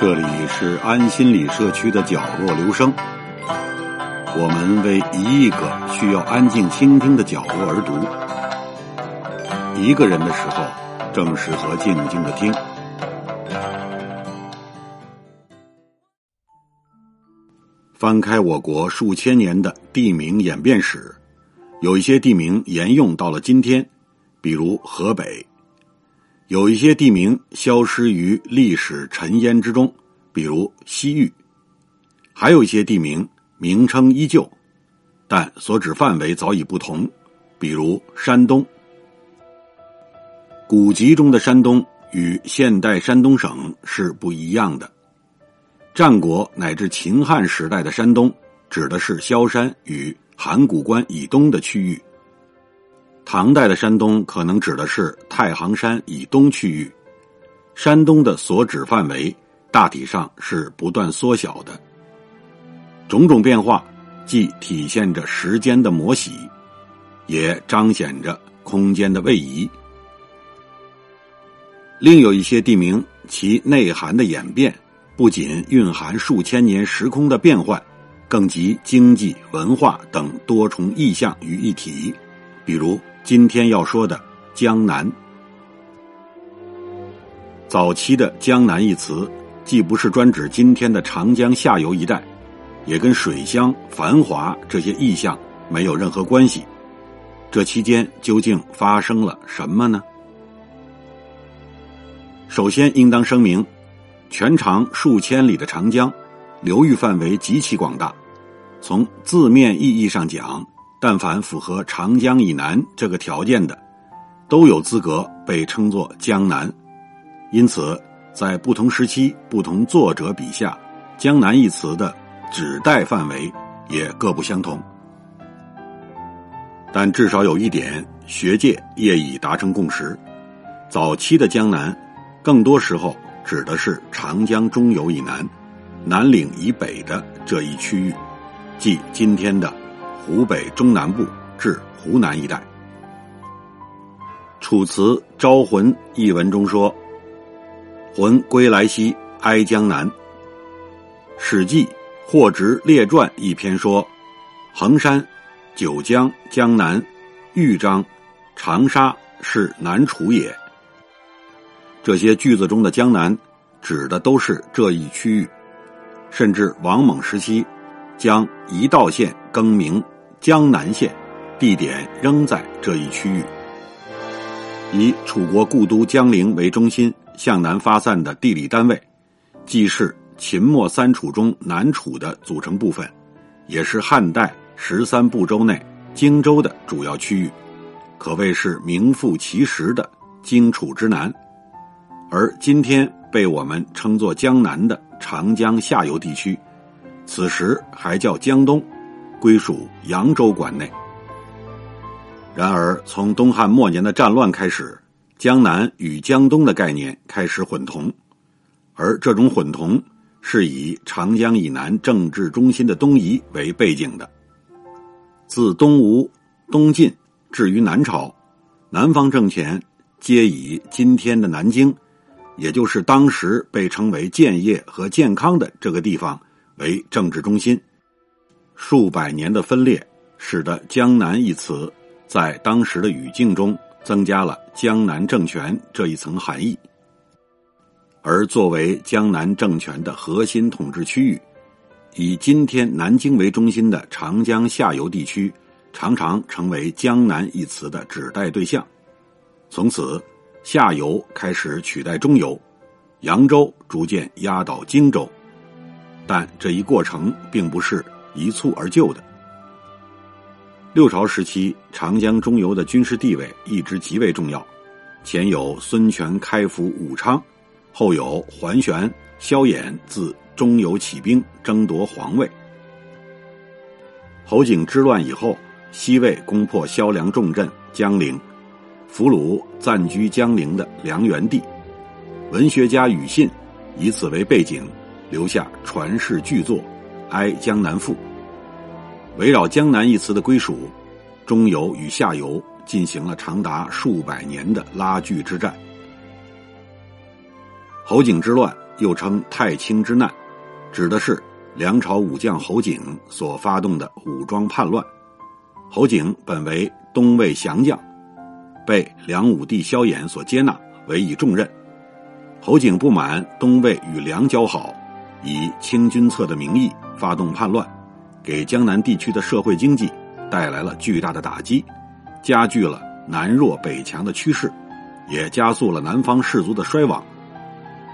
这里是安心理社区的角落留声，我们为一亿个需要安静倾听的角落而读。一个人的时候，正适合静静的听。翻开我国数千年的地名演变史，有一些地名沿用到了今天，比如河北。有一些地名消失于历史尘烟之中，比如西域；还有一些地名名称依旧，但所指范围早已不同，比如山东。古籍中的山东与现代山东省是不一样的。战国乃至秦汉时代的山东，指的是萧山与函谷关以东的区域。唐代的山东可能指的是太行山以东区域，山东的所指范围大体上是不断缩小的。种种变化，既体现着时间的磨洗，也彰显着空间的位移。另有一些地名，其内涵的演变，不仅蕴含数千年时空的变换，更集经济、文化等多重意象于一体，比如。今天要说的江南，早期的“江南”一词，既不是专指今天的长江下游一带，也跟水乡、繁华这些意象没有任何关系。这期间究竟发生了什么呢？首先，应当声明，全长数千里的长江，流域范围极其广大，从字面意义上讲。但凡符合长江以南这个条件的，都有资格被称作江南。因此，在不同时期、不同作者笔下，“江南”一词的指代范围也各不相同。但至少有一点，学界业已达成共识：早期的江南，更多时候指的是长江中游以南、南岭以北的这一区域，即今天的。湖北中南部至湖南一带，《楚辞·招魂》一文中说：“魂归来兮，哀江南。”《史记·霍职列传》一篇说：“衡山、九江、江南、豫章、长沙是南楚也。”这些句子中的江南，指的都是这一区域，甚至王猛时期将一道县更名。江南县，地点仍在这一区域。以楚国故都江陵为中心向南发散的地理单位，既是秦末三楚中南楚的组成部分，也是汉代十三部洲内荆州的主要区域，可谓是名副其实的荆楚之南。而今天被我们称作江南的长江下游地区，此时还叫江东。归属扬州管内。然而，从东汉末年的战乱开始，江南与江东的概念开始混同，而这种混同是以长江以南政治中心的东夷为背景的。自东吴、东晋至于南朝，南方政权皆以今天的南京，也就是当时被称为建业和健康的这个地方为政治中心。数百年的分裂，使得“江南”一词在当时的语境中增加了“江南政权”这一层含义。而作为江南政权的核心统治区域，以今天南京为中心的长江下游地区，常常成为“江南”一词的指代对象。从此，下游开始取代中游，扬州逐渐压倒荆州。但这一过程并不是。一蹴而就的。六朝时期，长江中游的军事地位一直极为重要，前有孙权开府武昌，后有桓玄、萧衍自中游起兵争夺皇位。侯景之乱以后，西魏攻破萧梁重镇江陵，俘虏暂居江陵的梁元帝。文学家庾信以此为背景，留下传世巨作《哀江南赋》。围绕“江南”一词的归属，中游与下游进行了长达数百年的拉锯之战。侯景之乱又称太清之难，指的是梁朝武将侯景所发动的武装叛乱。侯景本为东魏降将，被梁武帝萧衍所接纳，委以重任。侯景不满东魏与梁交好，以清君侧的名义发动叛乱，给江南地区的社会经济带来了巨大的打击，加剧了南弱北强的趋势，也加速了南方士族的衰亡。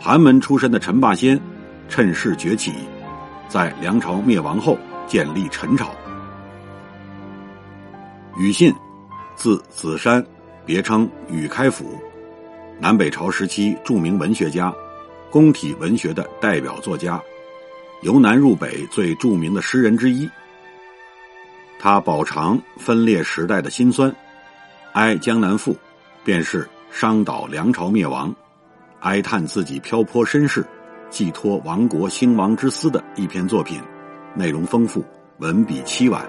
寒门出身的陈霸先趁势崛起，在梁朝灭亡后建立陈朝。宇信，字子山，别称宇开府，南北朝时期著名文学家，宫体文学的代表作家，由南入北最著名的诗人之一。他饱尝分裂时代的辛酸，《哀江南赋》便是商岛梁朝灭亡，哀叹自己漂泊身世，寄托亡国兴亡之思的一篇作品，内容丰富，文笔凄婉。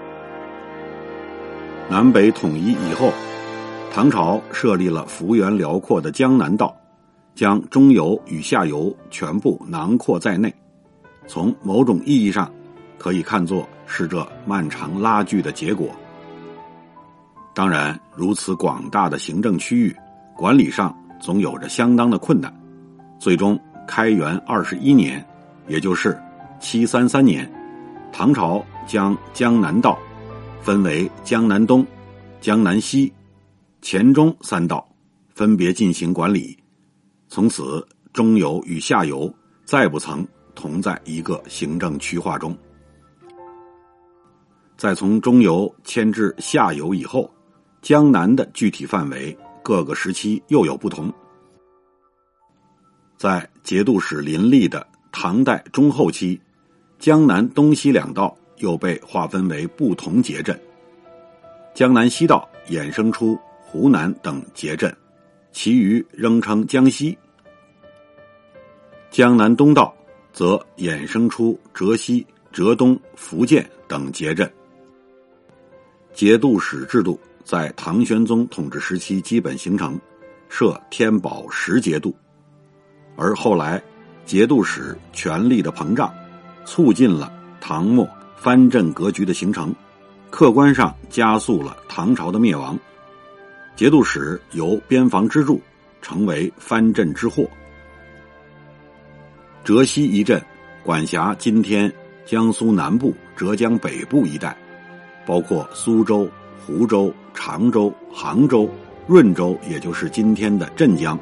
南北统一以后，唐朝设立了幅员辽阔的江南道，将中游与下游全部囊括在内。从某种意义上，可以看作是这漫长拉锯的结果。当然，如此广大的行政区域，管理上总有着相当的困难。最终，开元二十一年，也就是七三三年，唐朝将江南道。分为江南东、江南西、黔中三道，分别进行管理。从此，中游与下游再不曾同在一个行政区划中。在从中游迁至下游以后，江南的具体范围各个时期又有不同。在节度使林立的唐代中后期，江南东西两道。又被划分为不同节镇，江南西道衍生出湖南等节镇，其余仍称江西；江南东道则衍生出浙西、浙东、福建等节镇。节度使制度在唐玄宗统治时期基本形成，设天宝十节度，而后来节度使权力的膨胀，促进了唐末。藩镇格局的形成，客观上加速了唐朝的灭亡。节度使由边防支柱成为藩镇之祸。浙西一镇管辖今天江苏南部、浙江北部一带，包括苏州、湖州、常州、杭州、润州，也就是今天的镇江；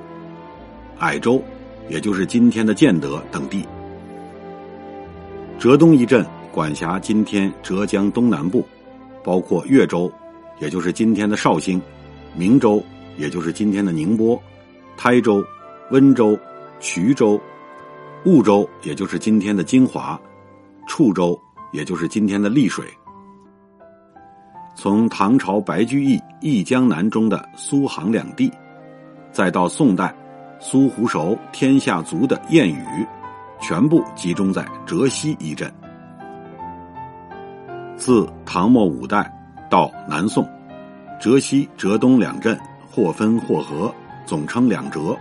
矮州，也就是今天的建德等地。浙东一镇。管辖今天浙江东南部，包括岳州，也就是今天的绍兴；明州，也就是今天的宁波；台州、温州、衢州、婺州，也就是今天的金华；处州，也就是今天的丽水。从唐朝白居易《忆江南》中的苏杭两地，再到宋代苏湖熟天下足的谚语，全部集中在浙西一镇。自唐末五代到南宋，浙西、浙东两镇或分或合，总称两浙。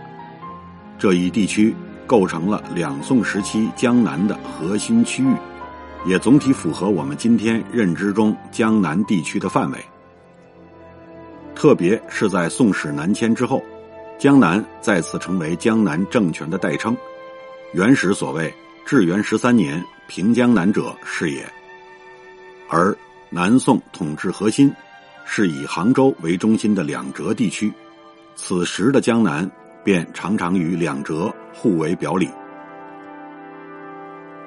这一地区构成了两宋时期江南的核心区域，也总体符合我们今天认知中江南地区的范围。特别是在宋史南迁之后，江南再次成为江南政权的代称。元史所谓“至元十三年平江南者”是也。而南宋统治核心是以杭州为中心的两浙地区，此时的江南便常常与两浙互为表里。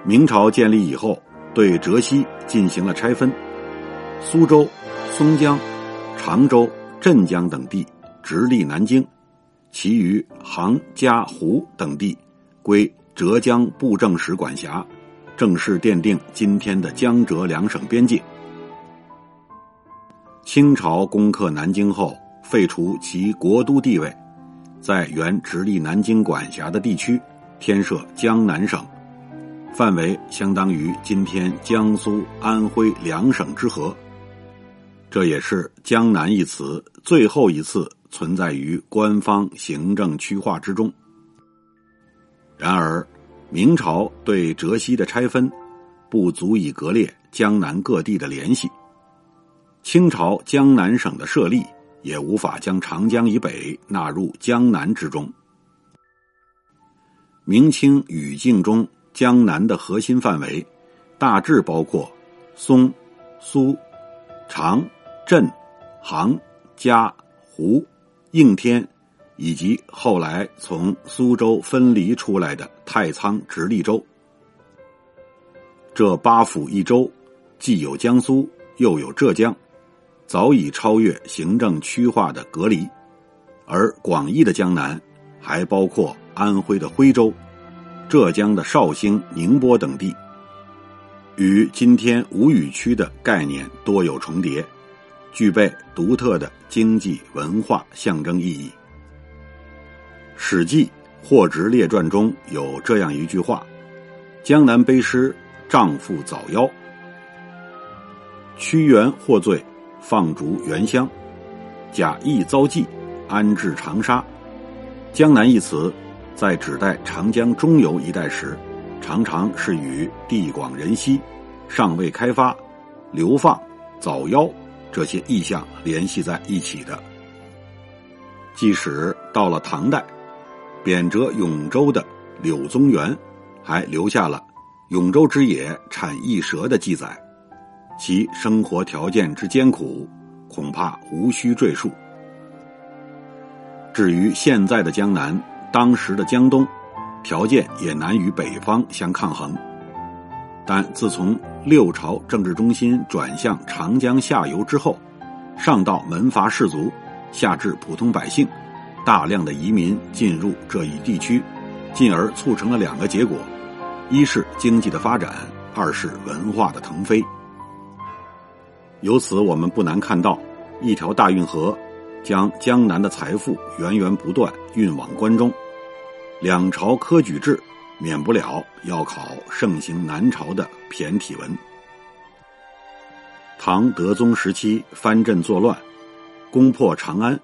明朝建立以后，对浙西进行了拆分，苏州、松江、常州、镇江等地直隶南京，其余杭、嘉、湖等地归浙江布政使管辖。正式奠定今天的江浙两省边界。清朝攻克南京后，废除其国都地位，在原直隶南京管辖的地区添设江南省，范围相当于今天江苏、安徽两省之和。这也是“江南”一词最后一次存在于官方行政区划之中。然而，明朝对浙西的拆分，不足以割裂江南各地的联系；清朝江南省的设立，也无法将长江以北纳入江南之中。明清语境中，江南的核心范围大致包括松、苏、长、镇、杭、嘉、湖、应天，以及后来从苏州分离出来的太仓、直隶州。这八府一州，既有江苏，又有浙江，早已超越行政区划的隔离。而广义的江南，还包括安徽的徽州。浙江的绍兴、宁波等地，与今天吴语区的概念多有重叠，具备独特的经济文化象征意义。《史记·霍职列传》中有这样一句话：“江南卑诗，丈夫早夭。屈原获罪，放逐原乡；贾谊遭际，安置长沙。”江南一词。在指代长江中游一带时，常常是与地广人稀、尚未开发、流放、早夭这些意象联系在一起的。即使到了唐代，贬谪永州的柳宗元，还留下了“永州之野产异蛇”的记载，其生活条件之艰苦，恐怕无需赘述。至于现在的江南，当时的江东，条件也难与北方相抗衡。但自从六朝政治中心转向长江下游之后，上到门阀士族，下至普通百姓，大量的移民进入这一地区，进而促成了两个结果：一是经济的发展，二是文化的腾飞。由此，我们不难看到，一条大运河。将江南的财富源源不断运往关中，两朝科举制免不了要考盛行南朝的骈体文。唐德宗时期藩镇作乱，攻破长安，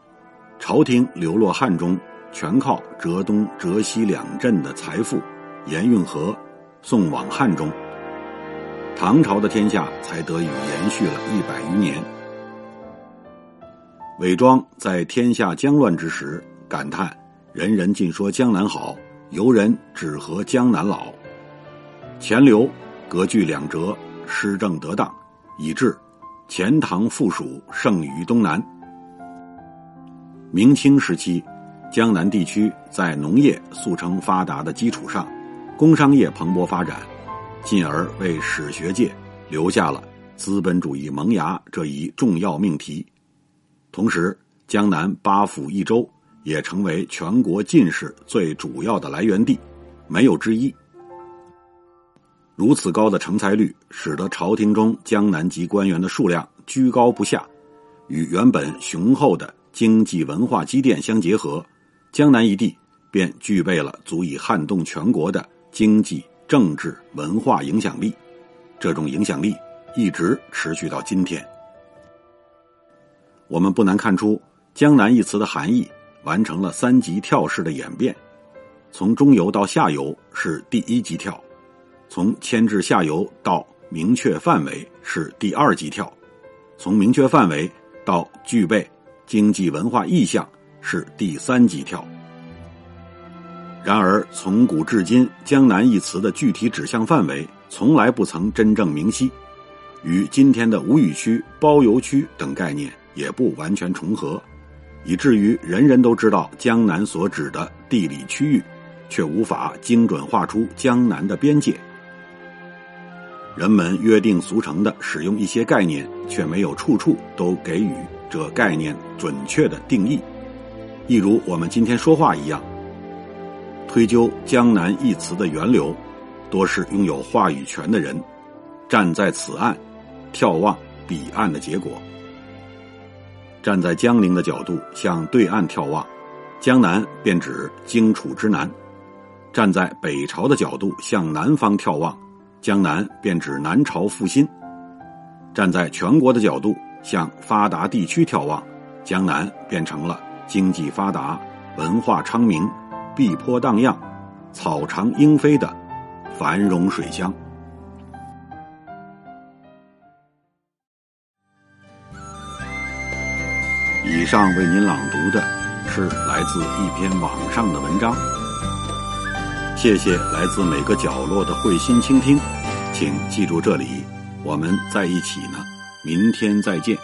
朝廷流落汉中，全靠浙东、浙西两镇的财富沿运河送往汉中，唐朝的天下才得以延续了一百余年。韦庄在天下将乱之时感叹：“人人尽说江南好，游人只合江南老。”钱镠隔据两浙，施政得当，以致钱塘附属胜于东南。明清时期，江南地区在农业速成发达的基础上，工商业蓬勃发展，进而为史学界留下了资本主义萌芽这一重要命题。同时，江南八府一州也成为全国进士最主要的来源地，没有之一。如此高的成才率，使得朝廷中江南籍官员的数量居高不下，与原本雄厚的经济文化积淀相结合，江南一地便具备了足以撼动全国的经济、政治、文化影响力。这种影响力一直持续到今天。我们不难看出，“江南”一词的含义完成了三级跳式的演变：从中游到下游是第一级跳，从牵制下游到明确范围是第二级跳，从明确范围到具备经济文化意向是第三级跳。然而，从古至今，“江南”一词的具体指向范围从来不曾真正明晰，与今天的吴语区、包邮区等概念。也不完全重合，以至于人人都知道江南所指的地理区域，却无法精准画出江南的边界。人们约定俗成的使用一些概念，却没有处处都给予这概念准确的定义。一如我们今天说话一样，推究“江南”一词的源流，多是拥有话语权的人站在此岸，眺望彼岸的结果。站在江陵的角度向对岸眺望，江南便指荆楚之南；站在北朝的角度向南方眺望，江南便指南朝复兴；站在全国的角度向发达地区眺望，江南变成了经济发达、文化昌明、碧波荡漾、草长莺飞的繁荣水乡。以上为您朗读的是来自一篇网上的文章。谢谢来自每个角落的慧心倾听，请记住这里，我们在一起呢。明天再见。